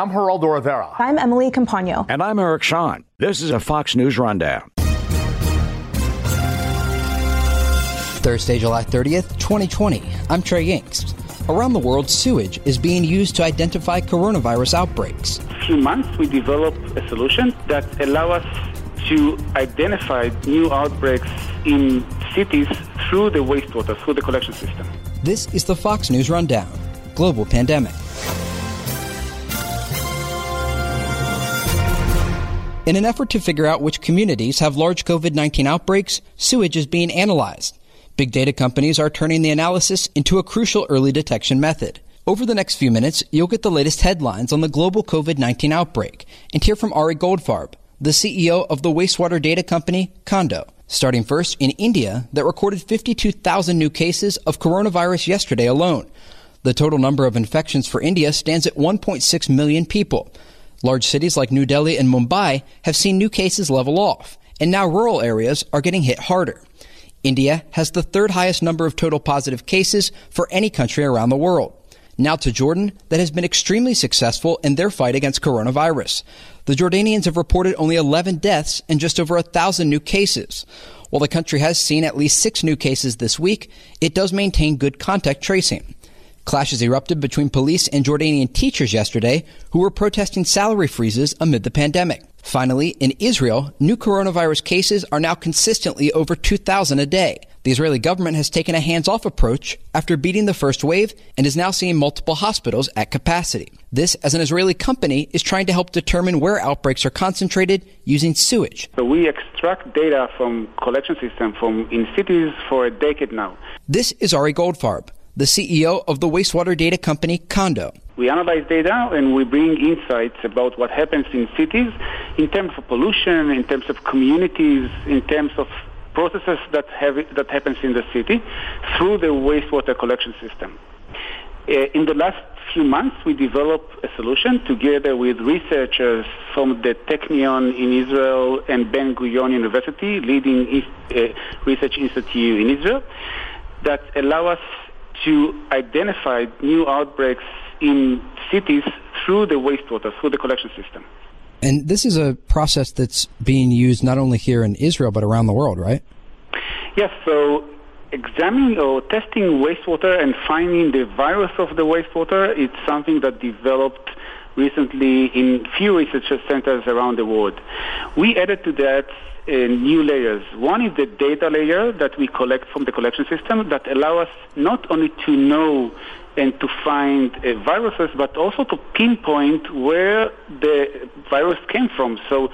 I'm Geraldo Rivera. I'm Emily Compagno. And I'm Eric Shawn. This is a Fox News Rundown. Thursday, July 30th, 2020. I'm Trey Yingst. Around the world, sewage is being used to identify coronavirus outbreaks. A few months, we developed a solution that allow us to identify new outbreaks in cities through the wastewater, through the collection system. This is the Fox News Rundown Global Pandemic. In an effort to figure out which communities have large COVID 19 outbreaks, sewage is being analyzed. Big data companies are turning the analysis into a crucial early detection method. Over the next few minutes, you'll get the latest headlines on the global COVID 19 outbreak and hear from Ari Goldfarb, the CEO of the wastewater data company Kando. Starting first in India, that recorded 52,000 new cases of coronavirus yesterday alone. The total number of infections for India stands at 1.6 million people. Large cities like New Delhi and Mumbai have seen new cases level off, and now rural areas are getting hit harder. India has the third highest number of total positive cases for any country around the world. Now to Jordan, that has been extremely successful in their fight against coronavirus. The Jordanians have reported only 11 deaths and just over a thousand new cases. While the country has seen at least six new cases this week, it does maintain good contact tracing. Clashes erupted between police and Jordanian teachers yesterday who were protesting salary freezes amid the pandemic. Finally, in Israel, new coronavirus cases are now consistently over 2,000 a day. The Israeli government has taken a hands-off approach after beating the first wave and is now seeing multiple hospitals at capacity. This, as an Israeli company, is trying to help determine where outbreaks are concentrated using sewage. So we extract data from collection system from in cities for a decade now. This is Ari Goldfarb, the CEO of the wastewater data company Kando. We analyze data and we bring insights about what happens in cities in terms of pollution, in terms of communities, in terms of processes that have that happens in the city through the wastewater collection system. Uh, in the last few months, we developed a solution together with researchers from the Technion in Israel and Ben Gurion University, leading uh, research institute in Israel, that allow us to identify new outbreaks in cities through the wastewater, through the collection system. And this is a process that's being used not only here in Israel, but around the world, right? Yes, so examining or testing wastewater and finding the virus of the wastewater, it's something that developed recently in few research centers around the world. We added to that uh, new layers. One is the data layer that we collect from the collection system that allow us not only to know and to find uh, viruses, but also to pinpoint where the virus came from. So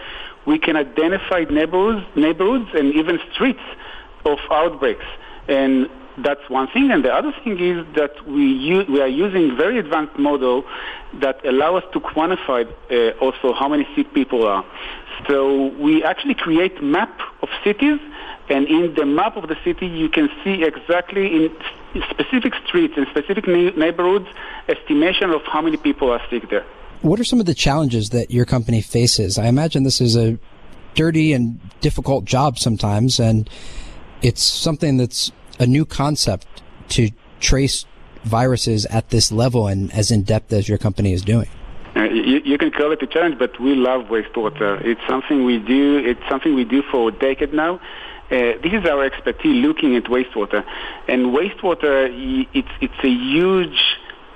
we can identify neighborhoods, neighborhoods and even streets of outbreaks. And that's one thing. And the other thing is that we, use, we are using very advanced model that allow us to quantify uh, also how many sick people are. So we actually create map of cities and in the map of the city, you can see exactly in specific streets and specific neighborhoods estimation of how many people are sick there. What are some of the challenges that your company faces? I imagine this is a dirty and difficult job sometimes, and it's something that's a new concept to trace viruses at this level and as in depth as your company is doing. Uh, you, you, can call it a challenge, but we love wastewater. It's something we do. It's something we do for a decade now. Uh, this is our expertise looking at wastewater. And wastewater, it's, it's a huge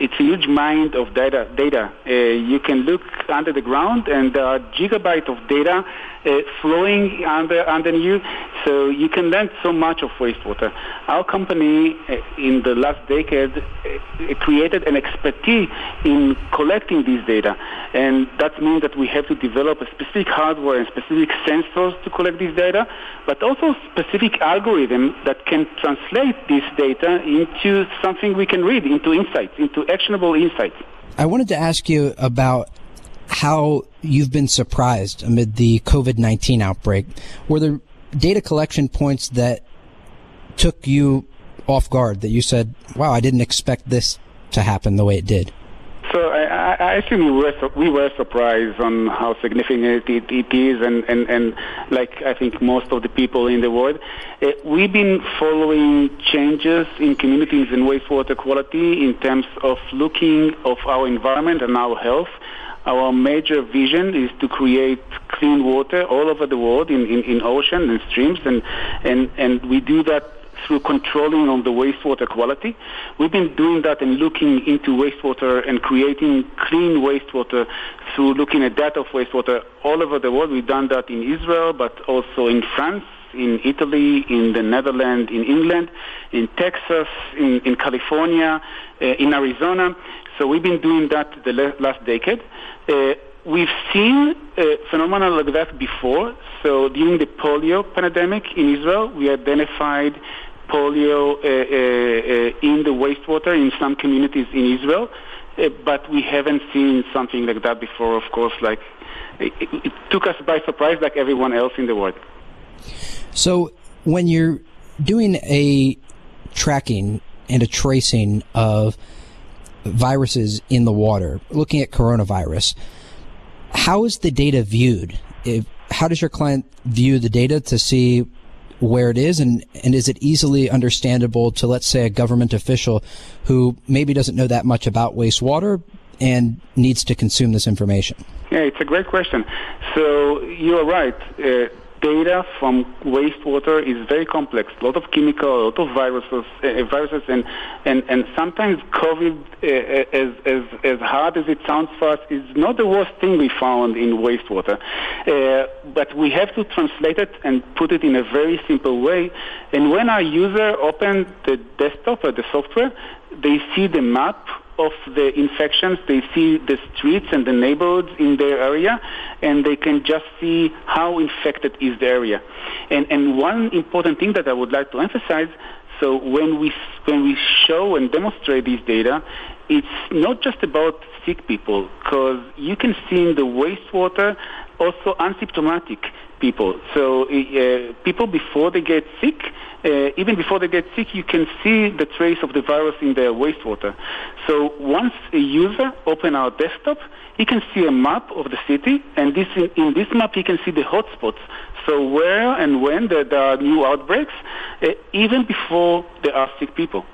it's a huge mine of data. data. Uh, you can look under the ground, and there are gigabytes of data uh, flowing under under you. So you can learn so much of wastewater. Our company, uh, in the last decade, uh, created an expertise in collecting these data, and that means that we have to develop a specific hardware and specific sensors to collect this data, but also specific algorithm that can translate this data into something we can read, into insights, into actionable insights. I wanted to ask you about how you've been surprised amid the COVID 19 outbreak. Were there data collection points that took you off guard that you said, wow, I didn't expect this to happen the way it did? So I, I think we were we were surprised on how significant it, it is, and, and, and like I think most of the people in the world, uh, we've been following changes in communities and wastewater quality in terms of looking of our environment and our health our major vision is to create clean water all over the world in, in, in ocean and streams, and, and, and we do that through controlling on the wastewater quality. We've been doing that and looking into wastewater and creating clean wastewater through looking at data of wastewater all over the world. We've done that in Israel, but also in France, in Italy, in the Netherlands, in England, in Texas, in, in California, uh, in Arizona. So we've been doing that the last decade. Uh, we've seen a phenomenon like that before. So during the polio pandemic in Israel, we identified polio uh, uh, uh, in the wastewater in some communities in Israel, uh, but we haven't seen something like that before. Of course, like it, it took us by surprise, like everyone else in the world. So when you're doing a tracking and a tracing of viruses in the water, looking at coronavirus, how is the data viewed? If, how does your client view the data to see where it is and, and is it easily understandable to let's say a government official who maybe doesn't know that much about wastewater and needs to consume this information? Yeah, it's a great question. So you're right. Uh, data from wastewater is very complex. A lot of chemical, a lot of viruses, uh, viruses, and, and and sometimes COVID, uh, as as as hard as it sounds for us, is not the worst thing we found in wastewater. Uh, but we have to translate it and put it in a very simple way. And when our user opens the desktop or the software, they see the map of the infections. They see the streets and the neighborhoods in their area, and they can just see how infected is the area. And, and one important thing that I would like to emphasize, so when we, when we show and demonstrate these data, it's not just about sick people, because you can see in the wastewater also asymptomatic people. So uh, people before they get sick, uh, even before they get sick, you can see the trace of the virus in their wastewater. So once a user open our desktop, he can see a map of the city, and this in, this map he can see the hotspots. So where and when there, there are new outbreaks, uh, even before there are sick people.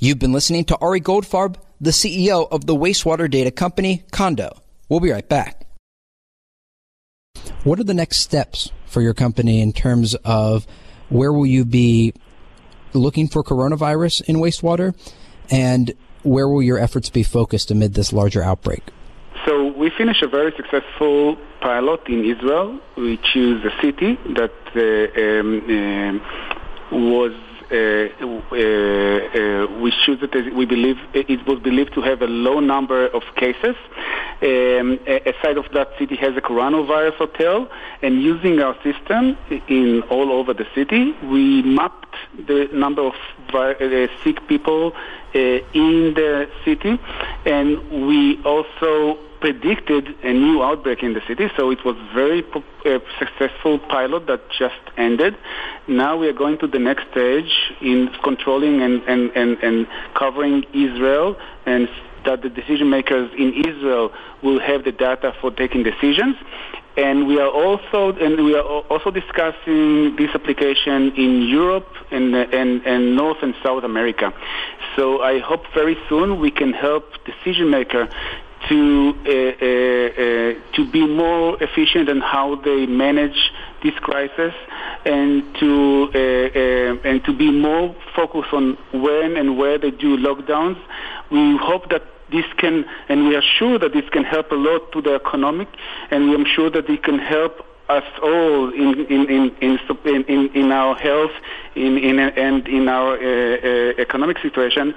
You've been listening to Ari Goldfarb, the CEO of the wastewater data company Kando. We'll be right back. What are the next steps for your company in terms of where will you be looking for coronavirus in wastewater? And where will your efforts be focused amid this larger outbreak? So we finished a very successful pilot in Israel. We choose a city that uh, um, uh, was uh, uh, uh, we choose it we believe it was believed to have a low number of cases. Um, aside of that, city has a coronavirus hotel, and using our system in all over the city, we mapped the number of sick people in the city, and we also predicted a new outbreak in the city. So it was very uh, successful pilot that just ended. Now we are going to the next stage in controlling and, and, and, and covering Israel and that the decision makers in Israel will have the data for taking decisions. And we are also and we are also discussing this application in Europe and, and, and North and South America. So I hope very soon we can help decision maker to uh, uh, uh, to be more efficient in how they manage this crisis and to uh, uh, and to be more focused on when and where they do lockdowns. We hope that this can, and we are sure that this can help a lot to the economic, and we are sure that it can help us all in in in in, in, in our health in, in and in our uh, uh, economic situation.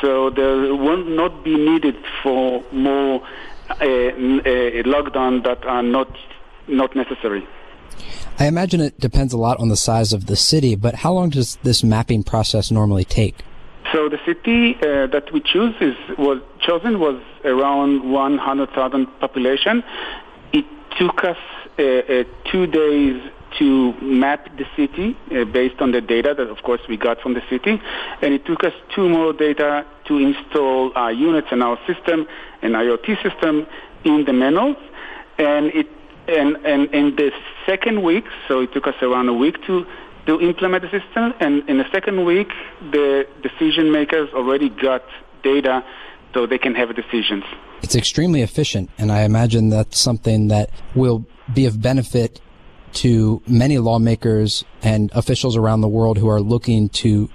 So there will not be needed for more uh, uh, lockdown that are not not necessary. I imagine it depends a lot on the size of the city but how long does this mapping process normally take so the city uh, that we choose is was chosen was around 100,000 population. It took us uh, uh, two days to map the city uh, based on the data that, of course, we got from the city. And it took us two more data to install our units and our system an IoT system in the manholes. And it and, and in the second week, so it took us around a week to to implement the system. And in the second week, the decision makers already got data so they can have decisions. It's extremely efficient, and I imagine that's something that will be of benefit to many lawmakers and officials around the world who are looking to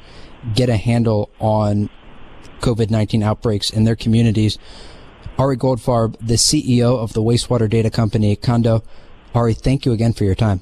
get a handle on COVID-19 outbreaks in their communities. Ari Goldfarb, the CEO of the wastewater data company Kando. Ari, thank you again for your time.